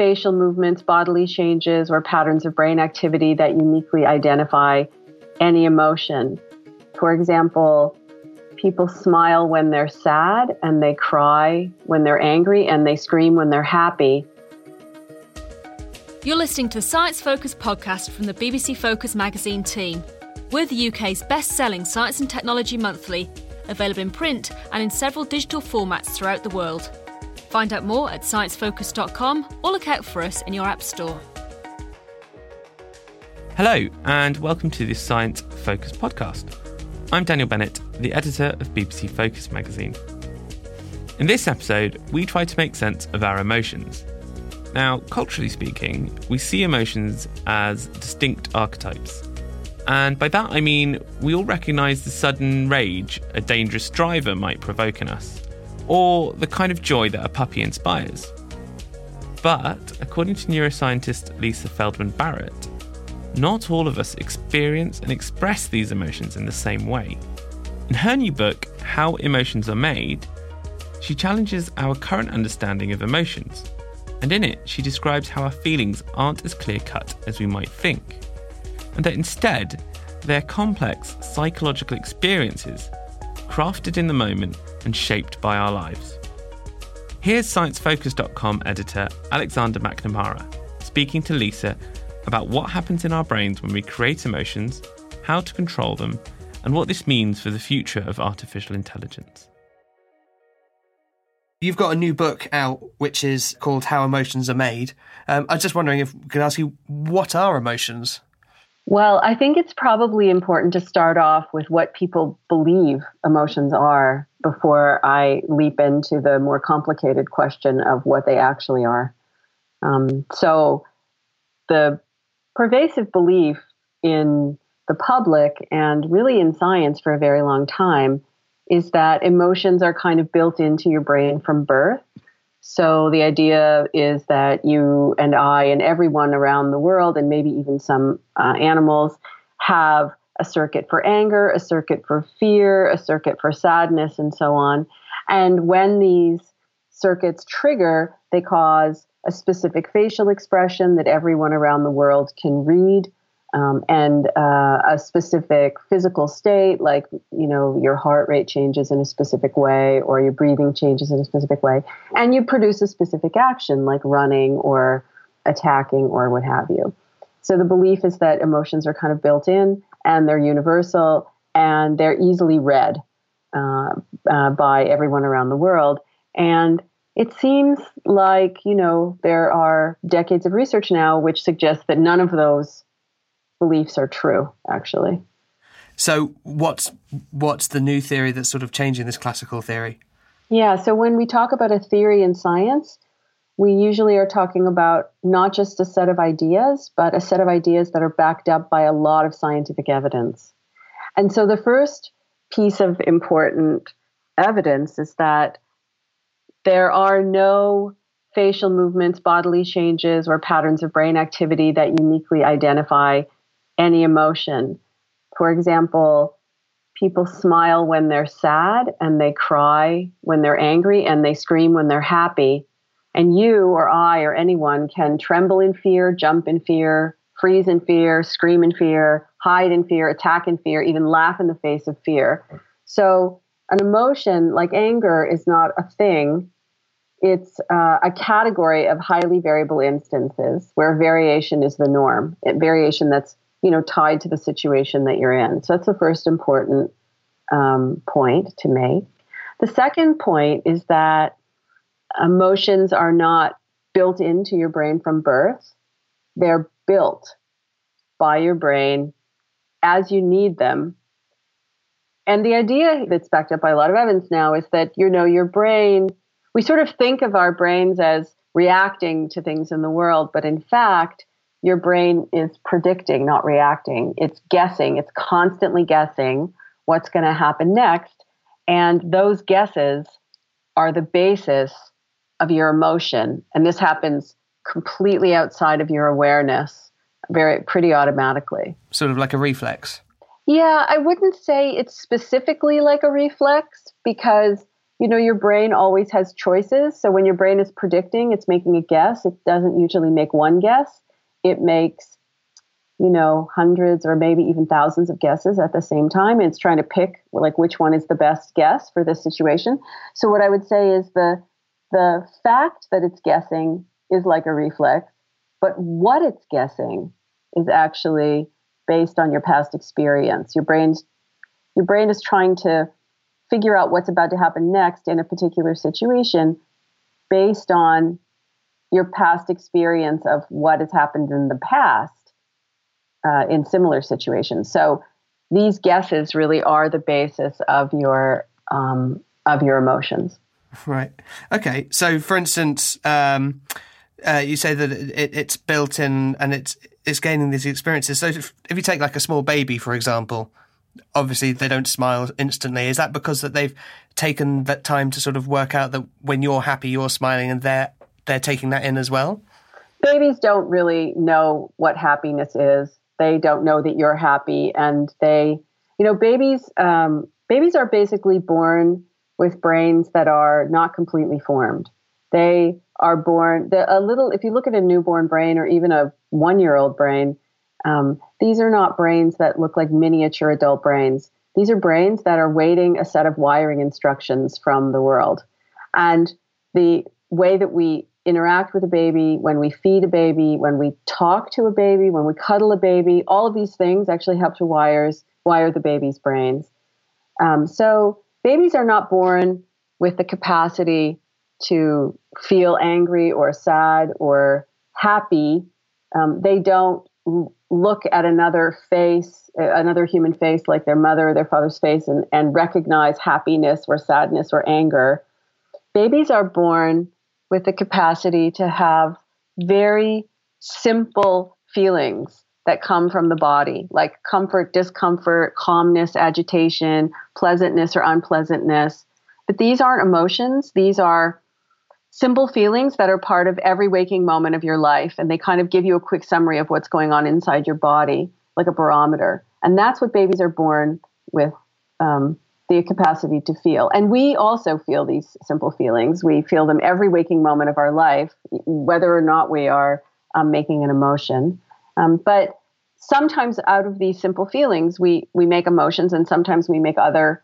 facial movements, bodily changes, or patterns of brain activity that uniquely identify any emotion. For example, people smile when they're sad and they cry when they're angry and they scream when they're happy. You're listening to the Science Focus podcast from the BBC Focus magazine team. We're the UK's best selling science and technology monthly, available in print and in several digital formats throughout the world. Find out more at sciencefocus.com or look out for us in your App Store. Hello, and welcome to this Science Focus podcast. I'm Daniel Bennett, the editor of BBC Focus magazine. In this episode, we try to make sense of our emotions. Now, culturally speaking, we see emotions as distinct archetypes. And by that I mean we all recognise the sudden rage a dangerous driver might provoke in us or the kind of joy that a puppy inspires. But, according to neuroscientist Lisa Feldman Barrett, not all of us experience and express these emotions in the same way. In her new book, How Emotions Are Made, she challenges our current understanding of emotions. And in it, she describes how our feelings aren't as clear cut as we might think, and that instead, they're complex psychological experiences crafted in the moment and shaped by our lives. Here's ScienceFocus.com editor Alexander McNamara speaking to Lisa about what happens in our brains when we create emotions, how to control them, and what this means for the future of artificial intelligence. You've got a new book out which is called How Emotions Are Made. Um, I was just wondering if we could ask you, what are emotions? Well, I think it's probably important to start off with what people believe emotions are before I leap into the more complicated question of what they actually are. Um, so, the pervasive belief in the public and really in science for a very long time is that emotions are kind of built into your brain from birth. So the idea is that you and I and everyone around the world, and maybe even some uh, animals, have a circuit for anger, a circuit for fear, a circuit for sadness, and so on. And when these circuits trigger, they cause a specific facial expression that everyone around the world can read um, and uh, a specific physical state, like you know your heart rate changes in a specific way, or your breathing changes in a specific way, and you produce a specific action like running or attacking or what have you. So the belief is that emotions are kind of built in and they're universal and they're easily read uh, uh, by everyone around the world. And it seems like, you know, there are decades of research now which suggests that none of those beliefs are true, actually. So, what's what's the new theory that's sort of changing this classical theory? Yeah, so when we talk about a theory in science, we usually are talking about not just a set of ideas, but a set of ideas that are backed up by a lot of scientific evidence. And so the first piece of important evidence is that there are no facial movements, bodily changes, or patterns of brain activity that uniquely identify any emotion. For example, people smile when they're sad and they cry when they're angry and they scream when they're happy. And you or I or anyone can tremble in fear, jump in fear, freeze in fear, scream in fear, hide in fear, attack in fear, even laugh in the face of fear. So, an emotion like anger is not a thing. It's uh, a category of highly variable instances where variation is the norm. Variation that's you know tied to the situation that you're in. So that's the first important um, point to make. The second point is that emotions are not built into your brain from birth. They're built by your brain as you need them. And the idea that's backed up by a lot of evidence now is that, you know, your brain, we sort of think of our brains as reacting to things in the world, but in fact, your brain is predicting, not reacting. It's guessing, it's constantly guessing what's going to happen next. And those guesses are the basis of your emotion. And this happens completely outside of your awareness, very pretty automatically. Sort of like a reflex. Yeah, I wouldn't say it's specifically like a reflex because you know your brain always has choices. So when your brain is predicting, it's making a guess. It doesn't usually make one guess. It makes you know hundreds or maybe even thousands of guesses at the same time. It's trying to pick like which one is the best guess for this situation. So what I would say is the the fact that it's guessing is like a reflex, but what it's guessing is actually based on your past experience. Your brain's your brain is trying to figure out what's about to happen next in a particular situation based on your past experience of what has happened in the past uh, in similar situations. So these guesses really are the basis of your um, of your emotions. Right. Okay. So, for instance, um, uh, you say that it, it's built in and it's it's gaining these experiences. So, if, if, you take like a small baby, for example, obviously they don't smile instantly. Is that because that they've taken that time to sort of work out that when you're happy, you're smiling, and they're they're taking that in as well? Babies don't really know what happiness is. They don't know that you're happy, and they, you know, babies um, babies are basically born with brains that are not completely formed. They are born a little. If you look at a newborn brain or even a one-year-old brain, um, these are not brains that look like miniature adult brains. These are brains that are waiting a set of wiring instructions from the world, and the way that we interact with a baby, when we feed a baby, when we talk to a baby, when we cuddle a baby, all of these things actually help to wires wire the baby's brains. Um, so babies are not born with the capacity to feel angry or sad or happy. Um, they don't look at another face, another human face like their mother or their father's face, and, and recognize happiness or sadness or anger. Babies are born with the capacity to have very simple feelings that come from the body, like comfort, discomfort, calmness, agitation, pleasantness or unpleasantness. But these aren't emotions, these are simple feelings that are part of every waking moment of your life. And they kind of give you a quick summary of what's going on inside your body, like a barometer. And that's what babies are born with um, the capacity to feel. And we also feel these simple feelings. We feel them every waking moment of our life, whether or not we are um, making an emotion. Um, but sometimes out of these simple feelings, we we make emotions, and sometimes we make other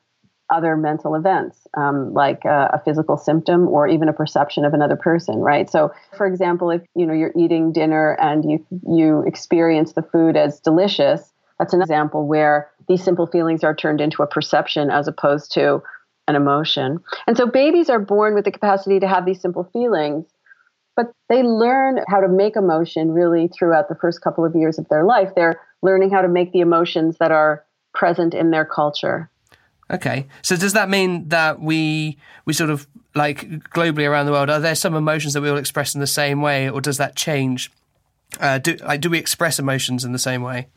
other mental events, um, like a, a, physical symptom or even a perception of another person, right? So, for example, if you know you're eating dinner and you you experience the food as delicious, that's an example where these simple feelings are turned into a perception as opposed to an emotion. And so babies are born with the capacity to have these simple feelings, but they learn how to make emotion really throughout the first couple of years of their life. They're learning how to make the emotions that are present in their culture. Okay. So does that mean that we we sort of like globally around the world are there some emotions that we all express in the same way or does that change? Uh, do like do we express emotions in the same way?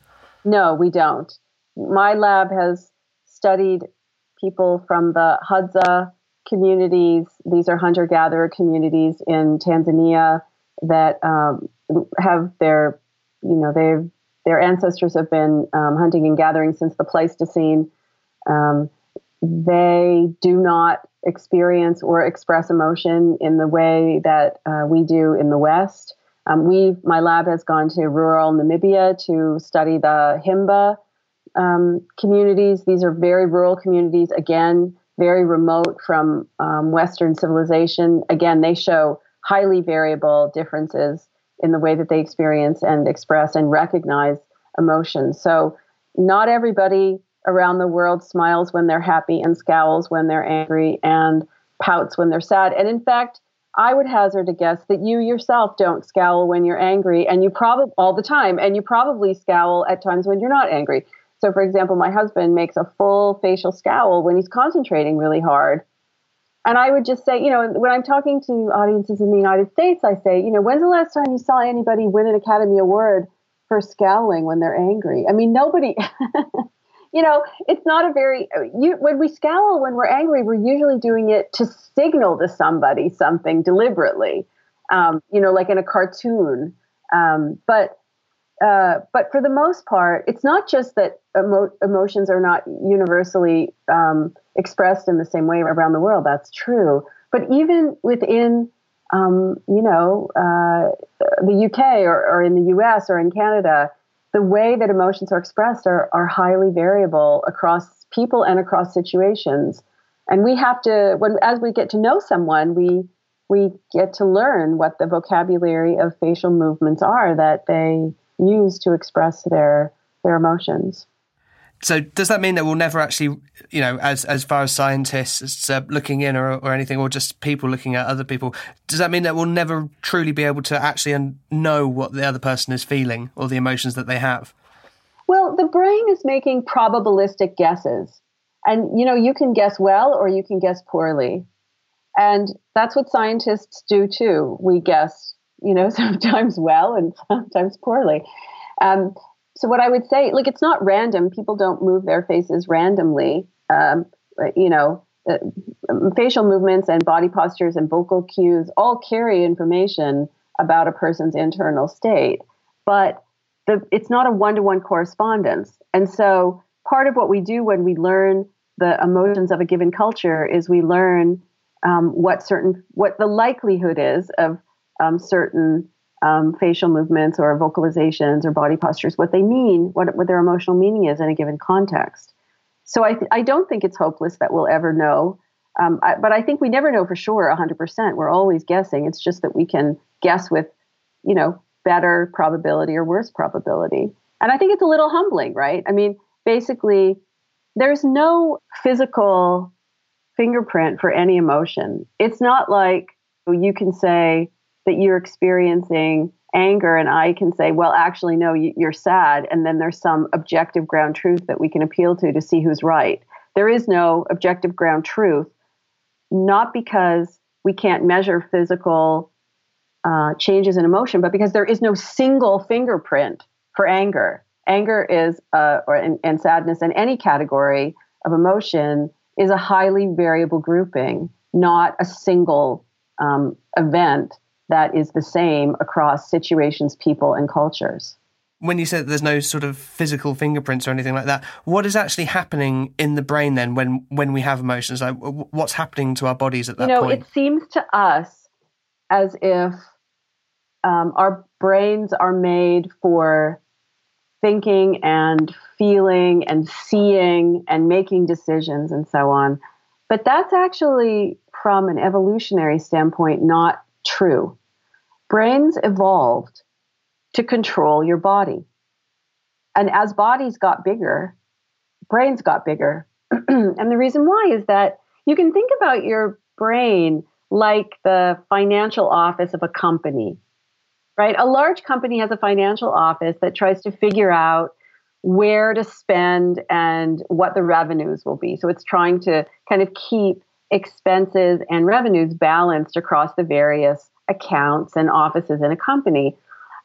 No, we don't. My lab has studied people from the Hadza communities. These are hunter gatherer communities in Tanzania that um, have their, you know, they their ancestors have been um, hunting and gathering since the Pleistocene. Um, they do not experience or express emotion in the way that uh, we do in the West. Um, we, my lab has gone to rural Namibia to study the Himba um, communities. These are very rural communities, again, very remote from um, Western civilization. Again, they show highly variable differences in the way that they experience and express and recognize emotions. So, not everybody around the world smiles when they're happy and scowls when they're angry and pouts when they're sad. And in fact, I would hazard a guess that you yourself don't scowl when you're angry and you probably all the time and you probably scowl at times when you're not angry. So for example, my husband makes a full facial scowl when he's concentrating really hard. And I would just say, you know, when I'm talking to audiences in the United States, I say, you know, when's the last time you saw anybody win an Academy Award for scowling when they're angry? I mean, nobody you know, it's not a very you when we scowl when we're angry, we're usually doing it to signal to somebody something deliberately. Um, you know, like in a cartoon. Um, but uh, but for the most part, it's not just that emo- emotions are not universally um, expressed in the same way around the world. That's true. But even within, um, you know, uh, the UK or, or in the US or in Canada, the way that emotions are expressed are, are highly variable across people and across situations. And we have to, when as we get to know someone, we we get to learn what the vocabulary of facial movements are that they use to express their their emotions. So does that mean that we'll never actually, you know, as as far as scientists uh, looking in or, or anything, or just people looking at other people, does that mean that we'll never truly be able to actually know what the other person is feeling or the emotions that they have? Well, the brain is making probabilistic guesses, and you know, you can guess well or you can guess poorly, and that's what scientists do too. We guess, you know, sometimes well and sometimes poorly. Um, so what I would say, like, it's not random. People don't move their faces randomly. Um, you know, uh, facial movements and body postures and vocal cues all carry information about a person's internal state, but the, it's not a one-to-one correspondence. And so, part of what we do when we learn the emotions of a given culture is we learn um, what certain what the likelihood is of um, certain um, facial movements or vocalizations or body postures, what they mean, what, what their emotional meaning is in a given context. So I, th- I don't think it's hopeless that we'll ever know. Um, I, but I think we never know for sure 100%. We're always guessing. It's just that we can guess with, you know, better probability or worse probability. And I think it's a little humbling, right? I mean, basically, there's no physical fingerprint for any emotion. It's not like you can say, that you're experiencing anger and I can say, well, actually, no, you're sad. And then there's some objective ground truth that we can appeal to to see who's right. There is no objective ground truth, not because we can't measure physical uh, changes in emotion, but because there is no single fingerprint for anger. Anger is, uh, or and, and sadness, and any category of emotion is a highly variable grouping, not a single um, event that is the same across situations, people, and cultures. When you said there's no sort of physical fingerprints or anything like that, what is actually happening in the brain then when when we have emotions? Like what's happening to our bodies at that you know, point? It seems to us as if um, our brains are made for thinking and feeling and seeing and making decisions and so on. But that's actually, from an evolutionary standpoint, not true. Brains evolved to control your body. And as bodies got bigger, brains got bigger. and the reason why is that you can think about your brain like the financial office of a company, right? A large company has a financial office that tries to figure out where to spend and what the revenues will be. So it's trying to kind of keep expenses and revenues balanced across the various accounts and offices in a company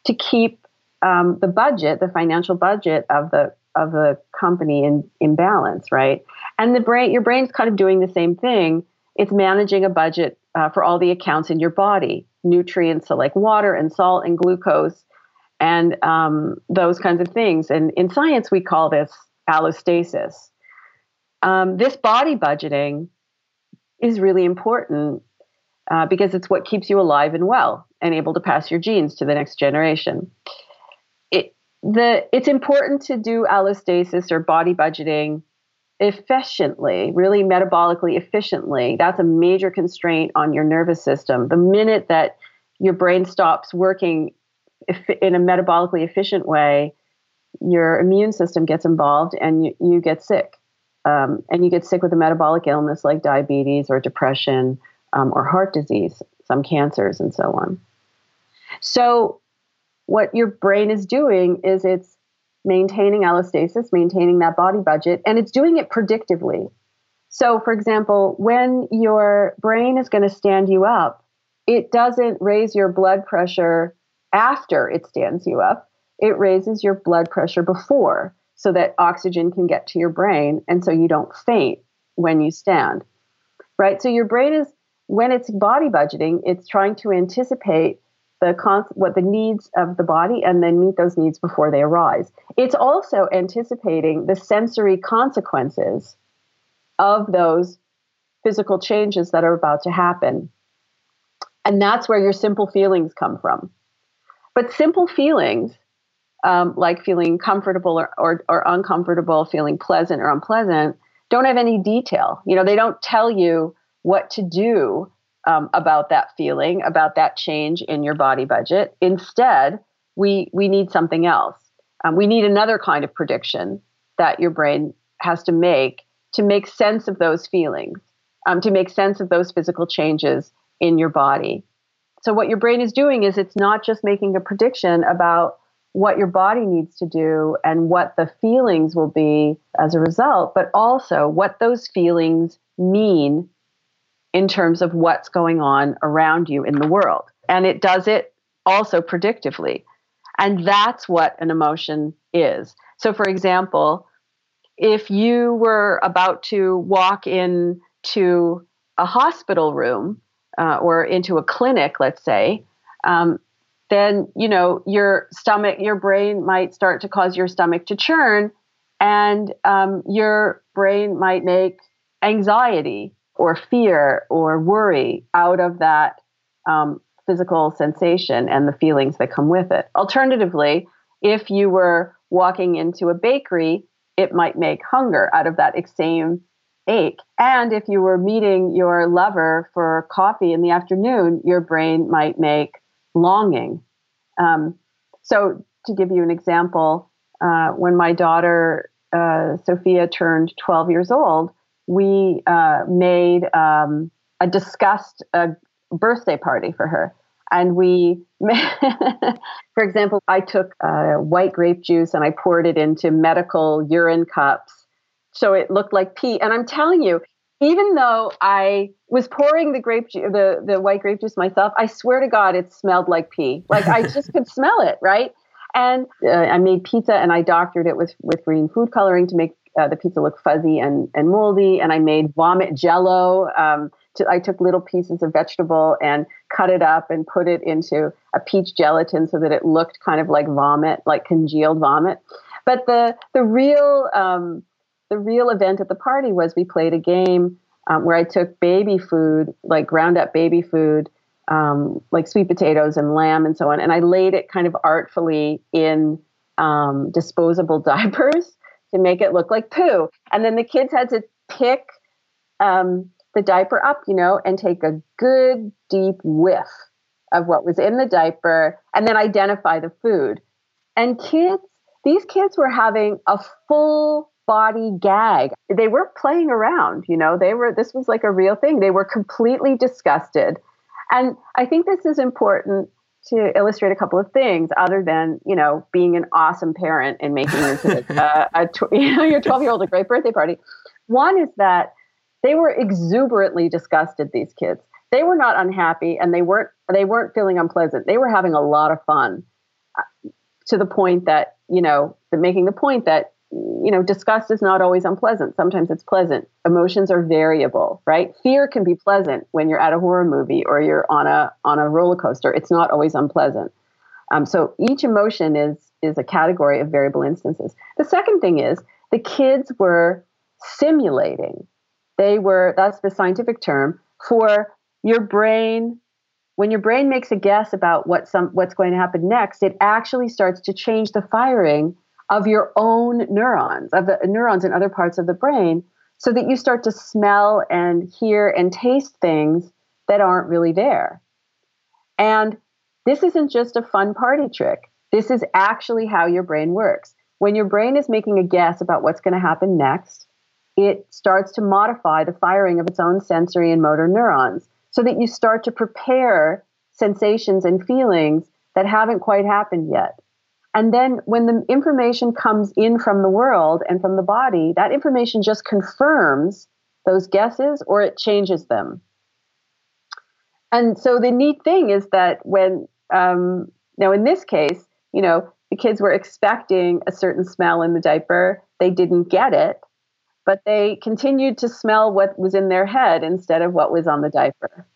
to keep um, the budget, the financial budget of the of the company in, in balance, right? And the brain, your brain's kind of doing the same thing. It's managing a budget uh, for all the accounts in your body, nutrients, so like water and salt and glucose, and um, those kinds of things. And in science, we call this allostasis. Um, this body budgeting is really important uh, because it's what keeps you alive and well and able to pass your genes to the next generation. It, the, it's important to do allostasis or body budgeting efficiently, really metabolically efficiently. That's a major constraint on your nervous system. The minute that your brain stops working in a metabolically efficient way, your immune system gets involved and you, you get sick. Um, and you get sick with a metabolic illness like diabetes or depression um, or heart disease, some cancers, and so on. So, what your brain is doing is it's maintaining allostasis, maintaining that body budget, and it's doing it predictively. So, for example, when your brain is going to stand you up, it doesn't raise your blood pressure after it stands you up, it raises your blood pressure before so that oxygen can get to your brain and so you don't faint when you stand. Right? So your brain is when it's body budgeting, it's trying to anticipate the what the needs of the body and then meet those needs before they arise. It's also anticipating the sensory consequences of those physical changes that are about to happen. And that's where your simple feelings come from. But simple feelings, um, like feeling comfortable or, or, or uncomfortable, feeling pleasant or unpleasant, don't have any detail. You know, they don't tell you what to do um, about that feeling, about that change in your body budget. Instead, we we need something else. Um, we need another kind of prediction that your brain has to make to make sense of those feelings, um, to make sense of those physical changes in your body. So what your brain is doing is it's not just making a prediction about what your body needs to do and what the feelings will be as a result, but also what those feelings mean in terms of what's going on around you in the world. And it does it also predictively. And that's what an emotion is. So, for example, if you were about to walk into a hospital room uh, or into a clinic, let's say, um, then you know your stomach, your brain might start to cause your stomach to churn, and um, your brain might make anxiety or fear or worry out of that um, physical sensation and the feelings that come with it. Alternatively, if you were walking into a bakery, it might make hunger out of that same ache. And if you were meeting your lover for coffee in the afternoon, your brain might make longing. Um, so, to give you an example, uh, when my daughter uh, Sophia turned 12 years old, we uh, made um, a discussed uh, birthday party for her. And we, for example, I took uh, white grape juice and I poured it into medical urine cups so it looked like pee. And I'm telling you, even though I was pouring the grape ju- the the white grape juice myself, I swear to God, it smelled like pee. Like I just could smell it, right? And uh, I made pizza and I doctored it with with green food coloring to make uh, the pizza look fuzzy and and moldy. And I made vomit jello. Um, to, I took little pieces of vegetable and cut it up and put it into a peach gelatin so that it looked kind of like vomit, like congealed vomit. But the the real um, the real event at the party was we played a game um, where I took baby food, like ground up baby food, um, like sweet potatoes and lamb and so on, and I laid it kind of artfully in um, disposable diapers to make it look like poo. And then the kids had to pick um, the diaper up, you know, and take a good deep whiff of what was in the diaper and then identify the food. And kids, these kids were having a full body gag. They weren't playing around, you know, they were, this was like a real thing. They were completely disgusted. And I think this is important to illustrate a couple of things other than, you know, being an awesome parent and making your kid, uh, a tw- you know, your 12 year old a great birthday party. One is that they were exuberantly disgusted, these kids. They were not unhappy and they weren't, they weren't feeling unpleasant. They were having a lot of fun uh, to the point that, you know, the, making the point that you know, disgust is not always unpleasant. Sometimes it's pleasant. Emotions are variable, right? Fear can be pleasant when you're at a horror movie or you're on a on a roller coaster. It's not always unpleasant. Um, so each emotion is is a category of variable instances. The second thing is the kids were simulating. They were that's the scientific term for your brain. When your brain makes a guess about what some what's going to happen next, it actually starts to change the firing of your own neurons, of the neurons in other parts of the brain, so that you start to smell and hear and taste things that aren't really there. And this isn't just a fun party trick. This is actually how your brain works. When your brain is making a guess about what's going to happen next, it starts to modify the firing of its own sensory and motor neurons so that you start to prepare sensations and feelings that haven't quite happened yet. And then when the information comes in from the world and from the body, that information just confirms those guesses or it changes them. And so the neat thing is that when, um, now in this case, you know, the kids were expecting a certain smell in the diaper, they didn't get it, but they continued to smell what was in their head instead of what was on the diaper.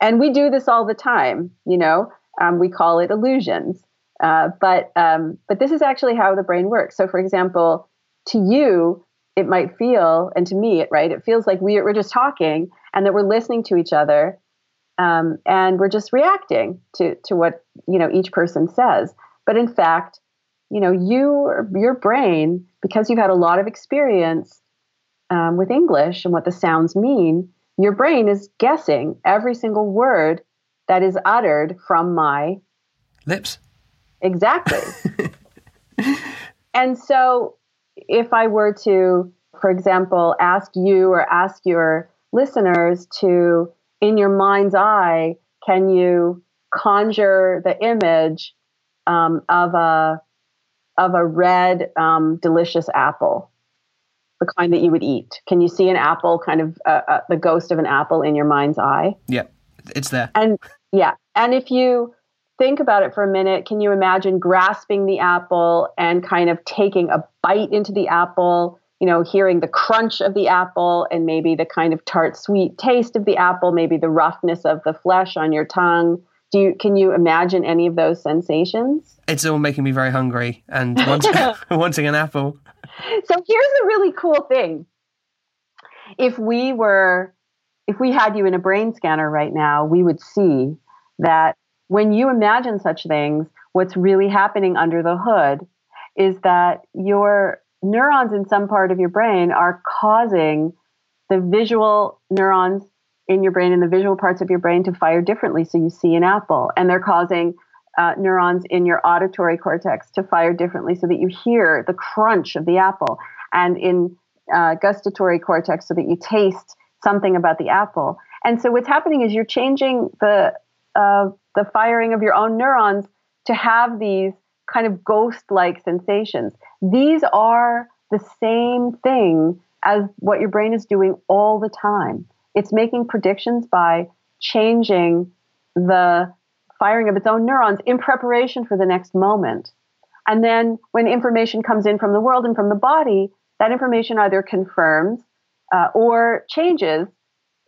And we do this all the time, you know, um, we call it illusions. Uh, but um, but this is actually how the brain works. So, for example, to you, it might feel, and to me, right, it feels like we, we're just talking and that we're listening to each other, um, and we're just reacting to to what you know each person says. But in fact, you know, you your brain, because you've had a lot of experience um, with English and what the sounds mean, your brain is guessing every single word that is uttered from my lips Exactly. and so if I were to, for example, ask you or ask your listeners to, in your mind's eye, can you conjure the image um, of a of a red, um, delicious apple, the kind that you would eat? Can you see an apple, kind of uh, uh, the ghost of an apple in your mind's eye? Yeah, it's there. And yeah, and if you think about it for a minute, can you imagine grasping the apple and kind of taking a bite into the apple? You know, hearing the crunch of the apple and maybe the kind of tart sweet taste of the apple, maybe the roughness of the flesh on your tongue. Do you can you imagine any of those sensations? It's all making me very hungry and wanting, wanting an apple. So here's a really cool thing. If we were if we had you in a brain scanner right now, we would see that when you imagine such things, what's really happening under the hood is that your neurons in some part of your brain are causing the visual neurons in your brain and the visual parts of your brain to fire differently. So you see an apple, and they're causing uh, neurons in your auditory cortex to fire differently so that you hear the crunch of the apple, and in uh, gustatory cortex so that you taste something about the apple. And so what's happening is you're changing the uh, the firing of your own neurons to have these kind of ghost like sensations. These are the same thing as what your brain is doing all the time. It's making predictions by changing the firing of its own neurons in preparation for the next moment. And then when information comes in from the world and from the body, that information either confirms uh, or changes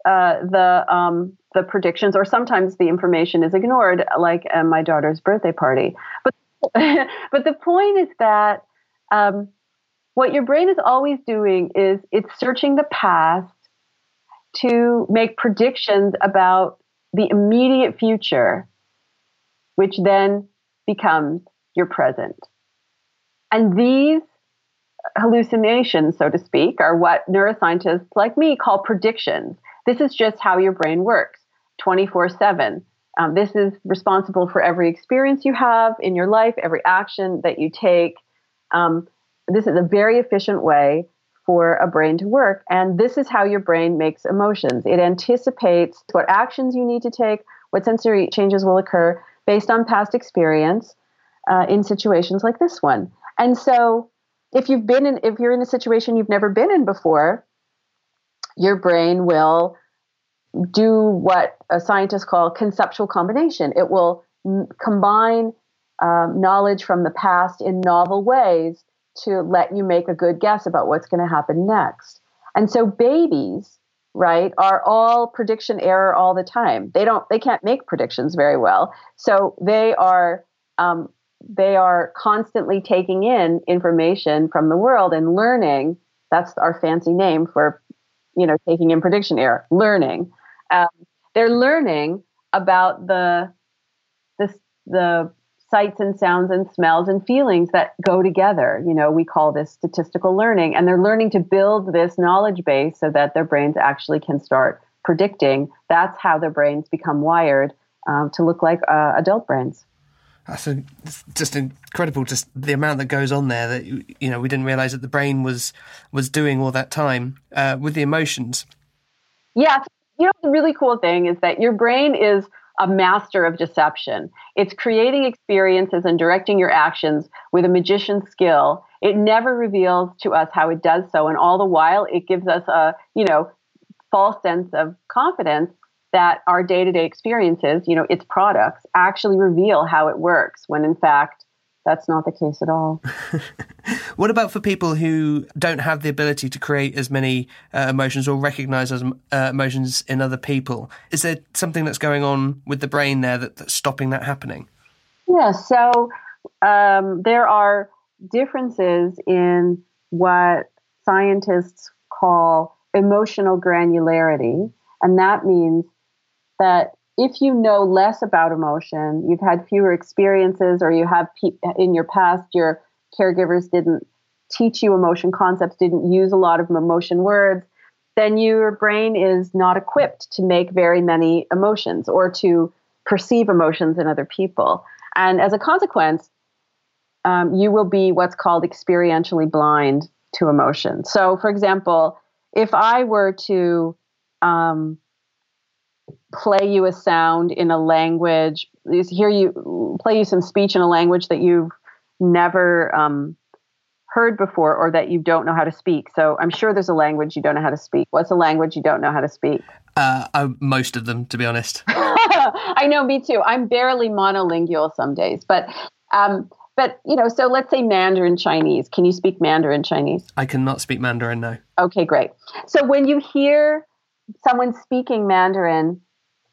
uh, the um, the predictions, or sometimes the information is ignored, like my daughter's birthday party. But but the point is that um, what your brain is always doing is it's searching the past to make predictions about the immediate future, which then becomes your present. And these hallucinations, so to speak, are what neuroscientists like me call predictions. This is just how your brain works 24 7. Um, this is responsible for every experience you have in your life, every action that you take. Um, this is a very efficient way for a brain to work. And this is how your brain makes emotions. It anticipates what actions you need to take, what sensory changes will occur based on past experience uh, in situations like this one. And so, if you've been in, if you're in a situation you've never been in before, your brain will do what a scientists call conceptual combination. It will m- combine um, knowledge from the past in novel ways to let you make a good guess about what's going to happen next. And so babies, right, are all prediction error all the time. They don't, they can't make predictions very well. So they are, um, they are constantly taking in information from the world and learning. That's our fancy name for, you know, taking in prediction error, learning. Um, they're learning about the, the, the sights and sounds and smells and feelings that go together. You know, we call this statistical learning. And they're learning to build this knowledge base so that their brains actually can start predicting. That's how their brains become wired um, to look like uh, adult brains. That's a, just incredible, just the amount that goes on there that you know we didn't realize that the brain was was doing all that time uh, with the emotions. Yeah, you know the really cool thing is that your brain is a master of deception. It's creating experiences and directing your actions with a magician's skill. It never reveals to us how it does so, and all the while it gives us a you know false sense of confidence that our day-to-day experiences, you know, its products actually reveal how it works. When in fact, that's not the case at all. what about for people who don't have the ability to create as many uh, emotions or recognize those uh, emotions in other people? Is there something that's going on with the brain there that, that's stopping that happening? Yeah, so um, there are differences in what scientists call emotional granularity, and that means that if you know less about emotion, you've had fewer experiences, or you have pe- in your past, your caregivers didn't teach you emotion concepts, didn't use a lot of emotion words, then your brain is not equipped to make very many emotions or to perceive emotions in other people. And as a consequence, um, you will be what's called experientially blind to emotion. So, for example, if I were to um, play you a sound in a language, hear you play you some speech in a language that you've never um, heard before or that you don't know how to speak. So I'm sure there's a language you don't know how to speak. What's a language you don't know how to speak? Uh, uh, most of them, to be honest. I know, me too. I'm barely monolingual some days, but um, but you know, so let's say Mandarin Chinese. Can you speak Mandarin Chinese? I cannot speak Mandarin. No. Okay, great. So when you hear someone speaking Mandarin,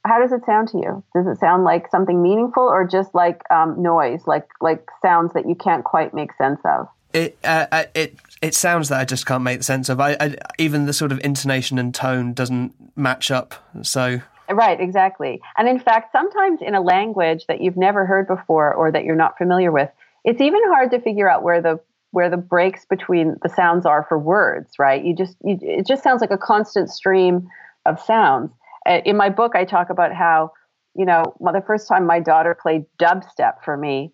how does it sound to you? Does it sound like something meaningful or just like um, noise, like like sounds that you can't quite make sense of? It uh, uh, it it sounds that I just can't make sense of. I, I, even the sort of intonation and tone doesn't match up. So right, exactly. And in fact, sometimes in a language that you've never heard before or that you're not familiar with, it's even hard to figure out where the where the breaks between the sounds are for words. Right? You just you, it just sounds like a constant stream of sounds. Uh, in my book, I talk about how, you know, well, the first time my daughter played dubstep for me,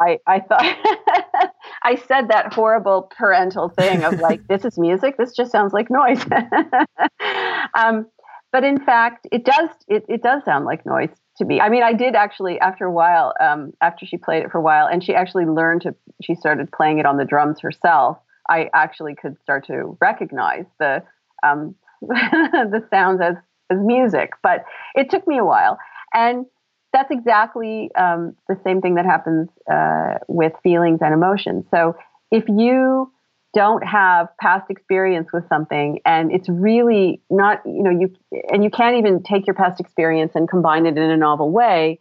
I, I thought I said that horrible parental thing of like, this is music. This just sounds like noise. um, but in fact, it does it, it does sound like noise to me. I mean, I did actually after a while, um, after she played it for a while, and she actually learned to. She started playing it on the drums herself. I actually could start to recognize the um, the sounds as as music, but it took me a while. And that's exactly um, the same thing that happens uh, with feelings and emotions. So if you don't have past experience with something and it's really not, you know, you and you can't even take your past experience and combine it in a novel way,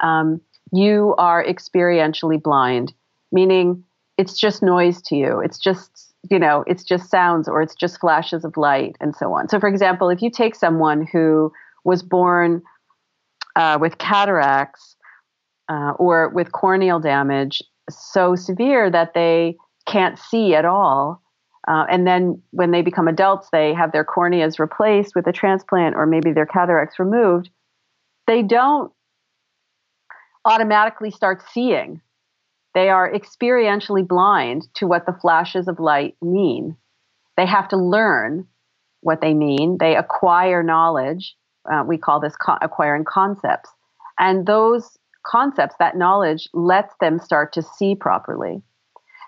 um, you are experientially blind, meaning it's just noise to you. It's just you know, it's just sounds or it's just flashes of light and so on. So, for example, if you take someone who was born uh, with cataracts uh, or with corneal damage so severe that they can't see at all, uh, and then when they become adults, they have their corneas replaced with a transplant or maybe their cataracts removed, they don't automatically start seeing they are experientially blind to what the flashes of light mean. They have to learn what they mean. They acquire knowledge. Uh, we call this co- acquiring concepts. And those concepts, that knowledge, lets them start to see properly.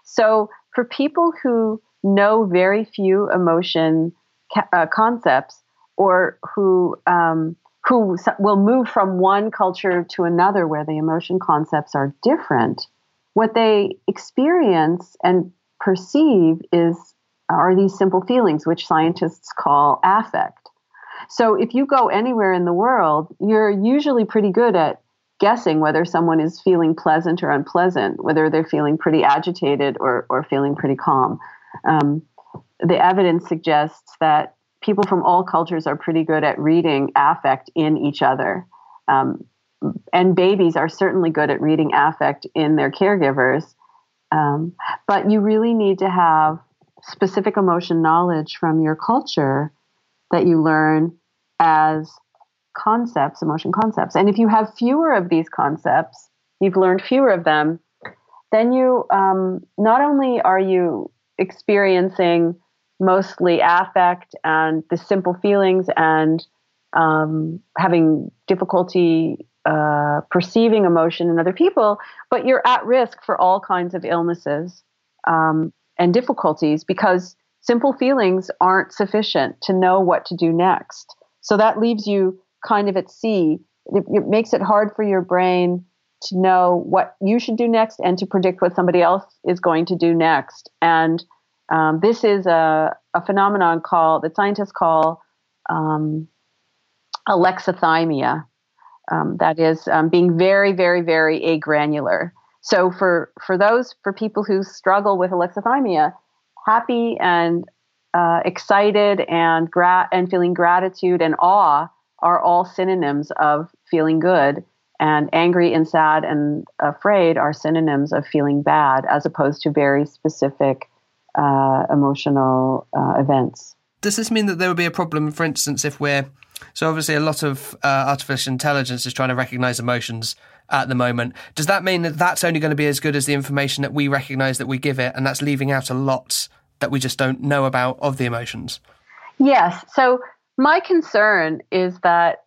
So for people who know very few emotion ca- uh, concepts or who um, who will move from one culture to another where the emotion concepts are different, what they experience and perceive is are these simple feelings, which scientists call affect. So if you go anywhere in the world, you're usually pretty good at guessing whether someone is feeling pleasant or unpleasant, whether they're feeling pretty agitated or, or feeling pretty calm. Um, the evidence suggests that people from all cultures are pretty good at reading affect in each other. Um, and babies are certainly good at reading affect in their caregivers. Um, but you really need to have specific emotion knowledge from your culture that you learn as concepts, emotion concepts. And if you have fewer of these concepts, you've learned fewer of them, then you um, not only are you experiencing mostly affect and the simple feelings and um, having difficulty uh, perceiving emotion in other people, but you're at risk for all kinds of illnesses um, and difficulties because simple feelings aren't sufficient to know what to do next. So that leaves you kind of at sea. It, it makes it hard for your brain to know what you should do next and to predict what somebody else is going to do next. And um, this is a, a phenomenon called that scientists call um, alexithymia. Um, that is um, being very, very, very agranular. So for for those for people who struggle with alexithymia, happy and uh, excited and gra- and feeling gratitude and awe are all synonyms of feeling good, and angry and sad and afraid are synonyms of feeling bad, as opposed to very specific uh, emotional uh, events. Does this mean that there would be a problem, for instance, if we're so obviously a lot of uh, artificial intelligence is trying to recognize emotions at the moment. Does that mean that that's only going to be as good as the information that we recognize that we give it, and that's leaving out a lot that we just don't know about of the emotions? Yes. So my concern is that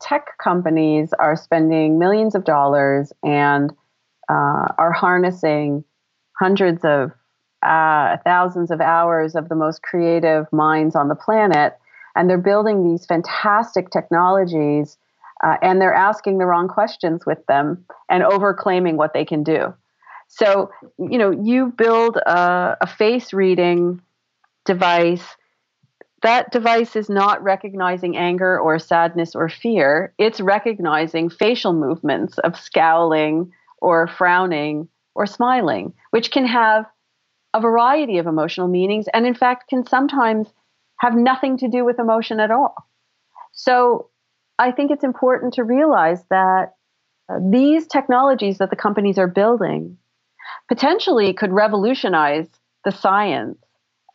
tech companies are spending millions of dollars and uh, are harnessing hundreds of uh, thousands of hours of the most creative minds on the planet, and they're building these fantastic technologies, uh, and they're asking the wrong questions with them and overclaiming what they can do. So, you know, you build a, a face reading device. That device is not recognizing anger or sadness or fear. It's recognizing facial movements of scowling or frowning or smiling, which can have a variety of emotional meanings and, in fact, can sometimes have nothing to do with emotion at all. So I think it's important to realize that uh, these technologies that the companies are building potentially could revolutionize the science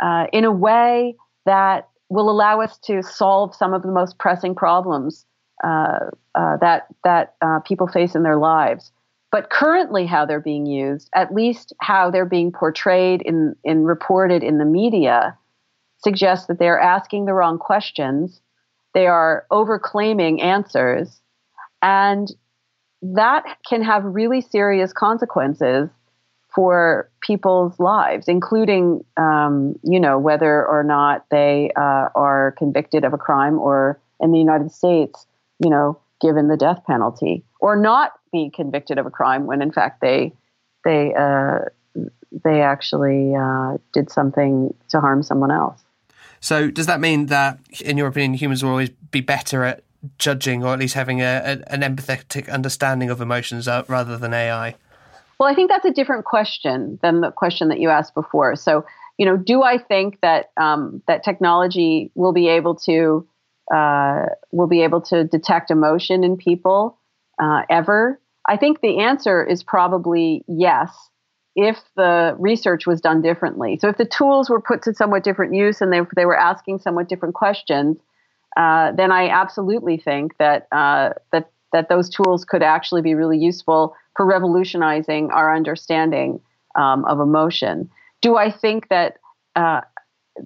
uh, in a way that will allow us to solve some of the most pressing problems uh, uh that that uh, people face in their lives. But currently, how they're being used, at least how they're being portrayed in, in reported in the media, suggests that they're asking the wrong questions. They are overclaiming answers. And that can have really serious consequences for people's lives, including, um, you know, whether or not they uh, are convicted of a crime or in the United States, you know, given the death penalty or not be convicted of a crime when in fact they they uh, they actually uh, did something to harm someone else. So does that mean that, in your opinion, humans will always be better at judging or at least having a, a, an empathetic understanding of emotions uh, rather than AI? Well, I think that's a different question than the question that you asked before. So, you know, do I think that um, that technology will be able to uh, will be able to detect emotion in people uh, ever? I think the answer is probably yes, if the research was done differently. So if the tools were put to somewhat different use and they, they were asking somewhat different questions, uh, then I absolutely think that uh, that that those tools could actually be really useful for revolutionizing our understanding um, of emotion. Do I think that? Uh,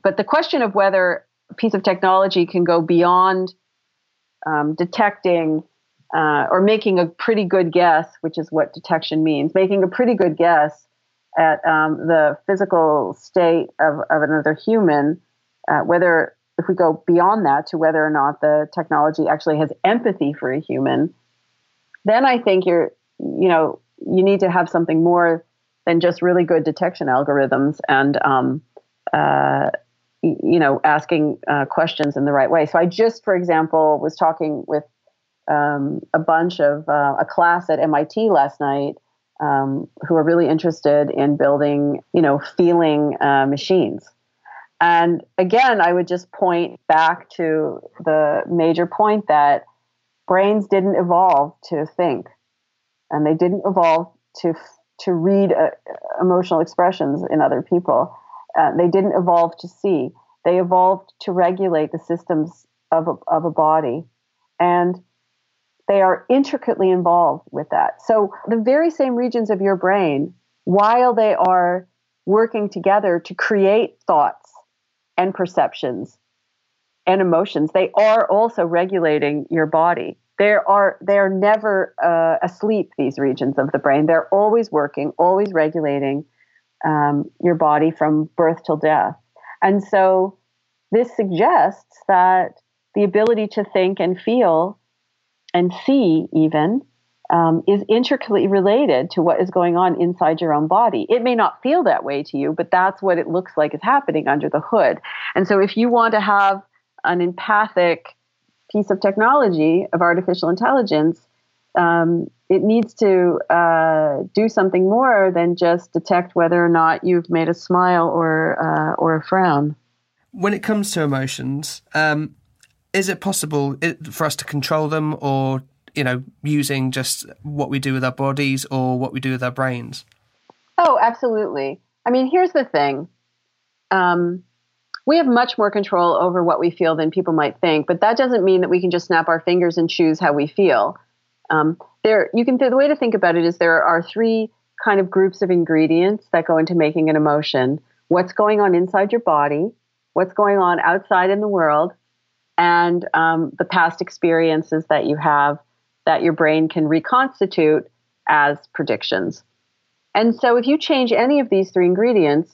but the question of whether a piece of technology can go beyond um, detecting uh, or making a pretty good guess, which is what detection means, making a pretty good guess at um, the physical state of, of another human, uh, whether if we go beyond that to whether or not the technology actually has empathy for a human, then I think you're, you know, you need to have something more than just really good detection algorithms and, um, uh, you know, asking uh, questions in the right way. So I just, for example, was talking with um, a bunch of uh, a class at MIT last night um, who are really interested in building, you know, feeling uh, machines. And again, I would just point back to the major point that brains didn't evolve to think, and they didn't evolve to to read uh, emotional expressions in other people. Uh, they didn't evolve to see. They evolved to regulate the systems of a, of a body, and they are intricately involved with that. So the very same regions of your brain, while they are working together to create thoughts and perceptions and emotions, they are also regulating your body. There are they are never uh, asleep. These regions of the brain they're always working, always regulating um, your body from birth till death. And so this suggests that the ability to think and feel and see even um, is intricately related to what is going on inside your own body. It may not feel that way to you, but that's what it looks like is happening under the hood. And so, if you want to have an empathic piece of technology of artificial intelligence, um, it needs to uh, do something more than just detect whether or not you've made a smile or uh, or a frown. When it comes to emotions, um, is it possible for us to control them or you know using just what we do with our bodies or what we do with our brains? Oh absolutely. I mean here's the thing. Um, we have much more control over what we feel than people might think but that doesn't mean that we can just snap our fingers and choose how we feel. Um, there you can the way to think about it is there are three kind of groups of ingredients that go into making an emotion. What's going on inside your body what's going on outside in the world and um, the past experiences that you have that your brain can reconstitute as predictions. And so, if you change any of these three ingredients,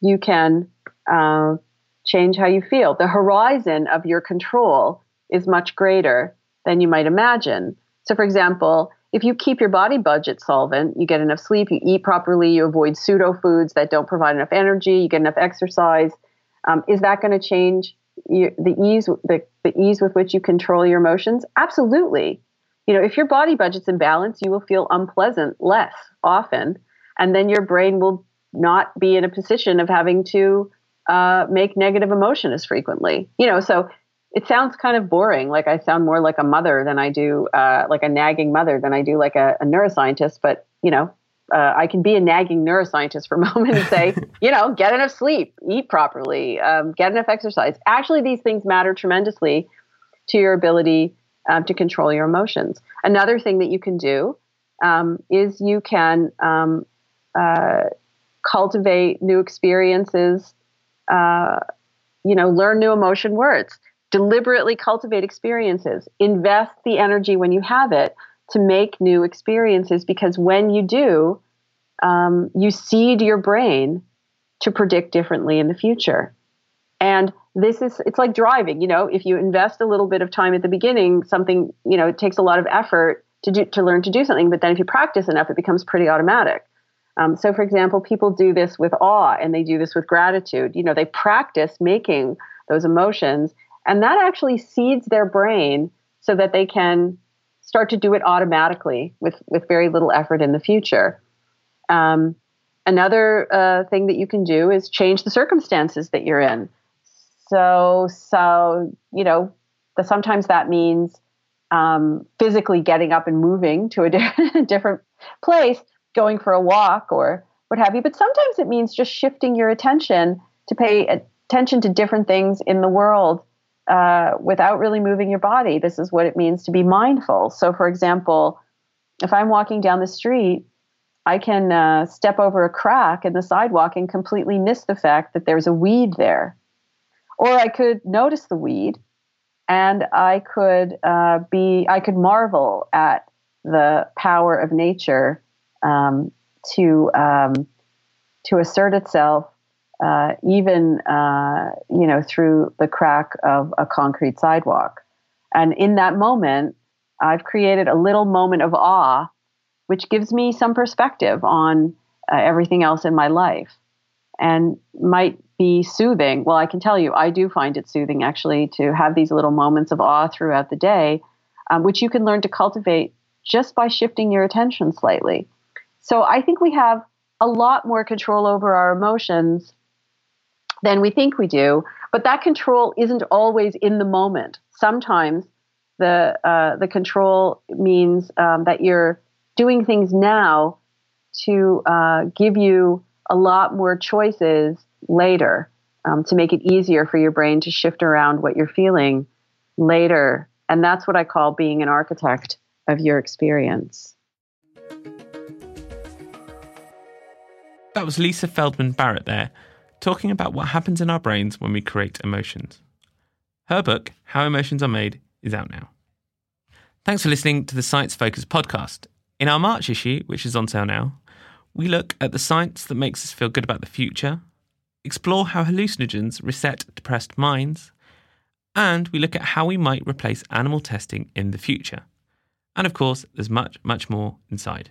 you can uh, change how you feel. The horizon of your control is much greater than you might imagine. So, for example, if you keep your body budget solvent, you get enough sleep, you eat properly, you avoid pseudo foods that don't provide enough energy, you get enough exercise. Um, is that going to change you, the ease the, the ease with which you control your emotions? Absolutely. You know if your body budget's in balance you will feel unpleasant less often and then your brain will not be in a position of having to uh, make negative emotion as frequently. You know so it sounds kind of boring like i sound more like a mother than i do uh, like a nagging mother than i do like a, a neuroscientist but you know uh, I can be a nagging neuroscientist for a moment and say, you know, get enough sleep, eat properly, um, get enough exercise. Actually, these things matter tremendously to your ability um, to control your emotions. Another thing that you can do um, is you can um, uh, cultivate new experiences, uh, you know, learn new emotion words, deliberately cultivate experiences, invest the energy when you have it to make new experiences because when you do, um, you seed your brain to predict differently in the future. And this is, it's like driving, you know, if you invest a little bit of time at the beginning, something, you know, it takes a lot of effort to do, to learn to do something, but then if you practice enough, it becomes pretty automatic. Um, so, for example, people do this with awe and they do this with gratitude. You know, they practice making those emotions, and that actually seeds their brain so that they can start to do it automatically with with very little effort in the future. Um, another uh, thing that you can do is change the circumstances that you're in. So so you know, the, sometimes that means um, physically getting up and moving to a di- different place, going for a walk or what have you. But sometimes it means just shifting your attention to pay attention to different things in the world uh, without really moving your body. This is what it means to be mindful. So, for example, if I'm walking down the street, I can uh, step over a crack in the sidewalk and completely miss the fact that there's a weed there. Or I could notice the weed and I could uh, be, I could marvel at the power of nature um, to um, to assert itself, uh, even uh, you know through the crack of a concrete sidewalk. And in that moment, I've created a little moment of awe, which gives me some perspective on uh, everything else in my life, and might be soothing. Well, I can tell you, I do find it soothing actually to have these little moments of awe throughout the day, um, which you can learn to cultivate just by shifting your attention slightly. So I think we have a lot more control over our emotions than we think we do, but that control isn't always in the moment. Sometimes the uh, the control means um, that you're doing things now to uh, give you a lot more choices later um, to make it easier for your brain to shift around what you're feeling later. And that's what I call being an architect of your experience. That was Lisa Feldman Barrett there, talking about what happens in our brains when we create emotions. Her book, How Emotions Are Made, is out now. Thanks for listening to the Science Focus podcast. In our March issue, which is on sale now, we look at the science that makes us feel good about the future, explore how hallucinogens reset depressed minds, and we look at how we might replace animal testing in the future. And of course, there's much, much more inside.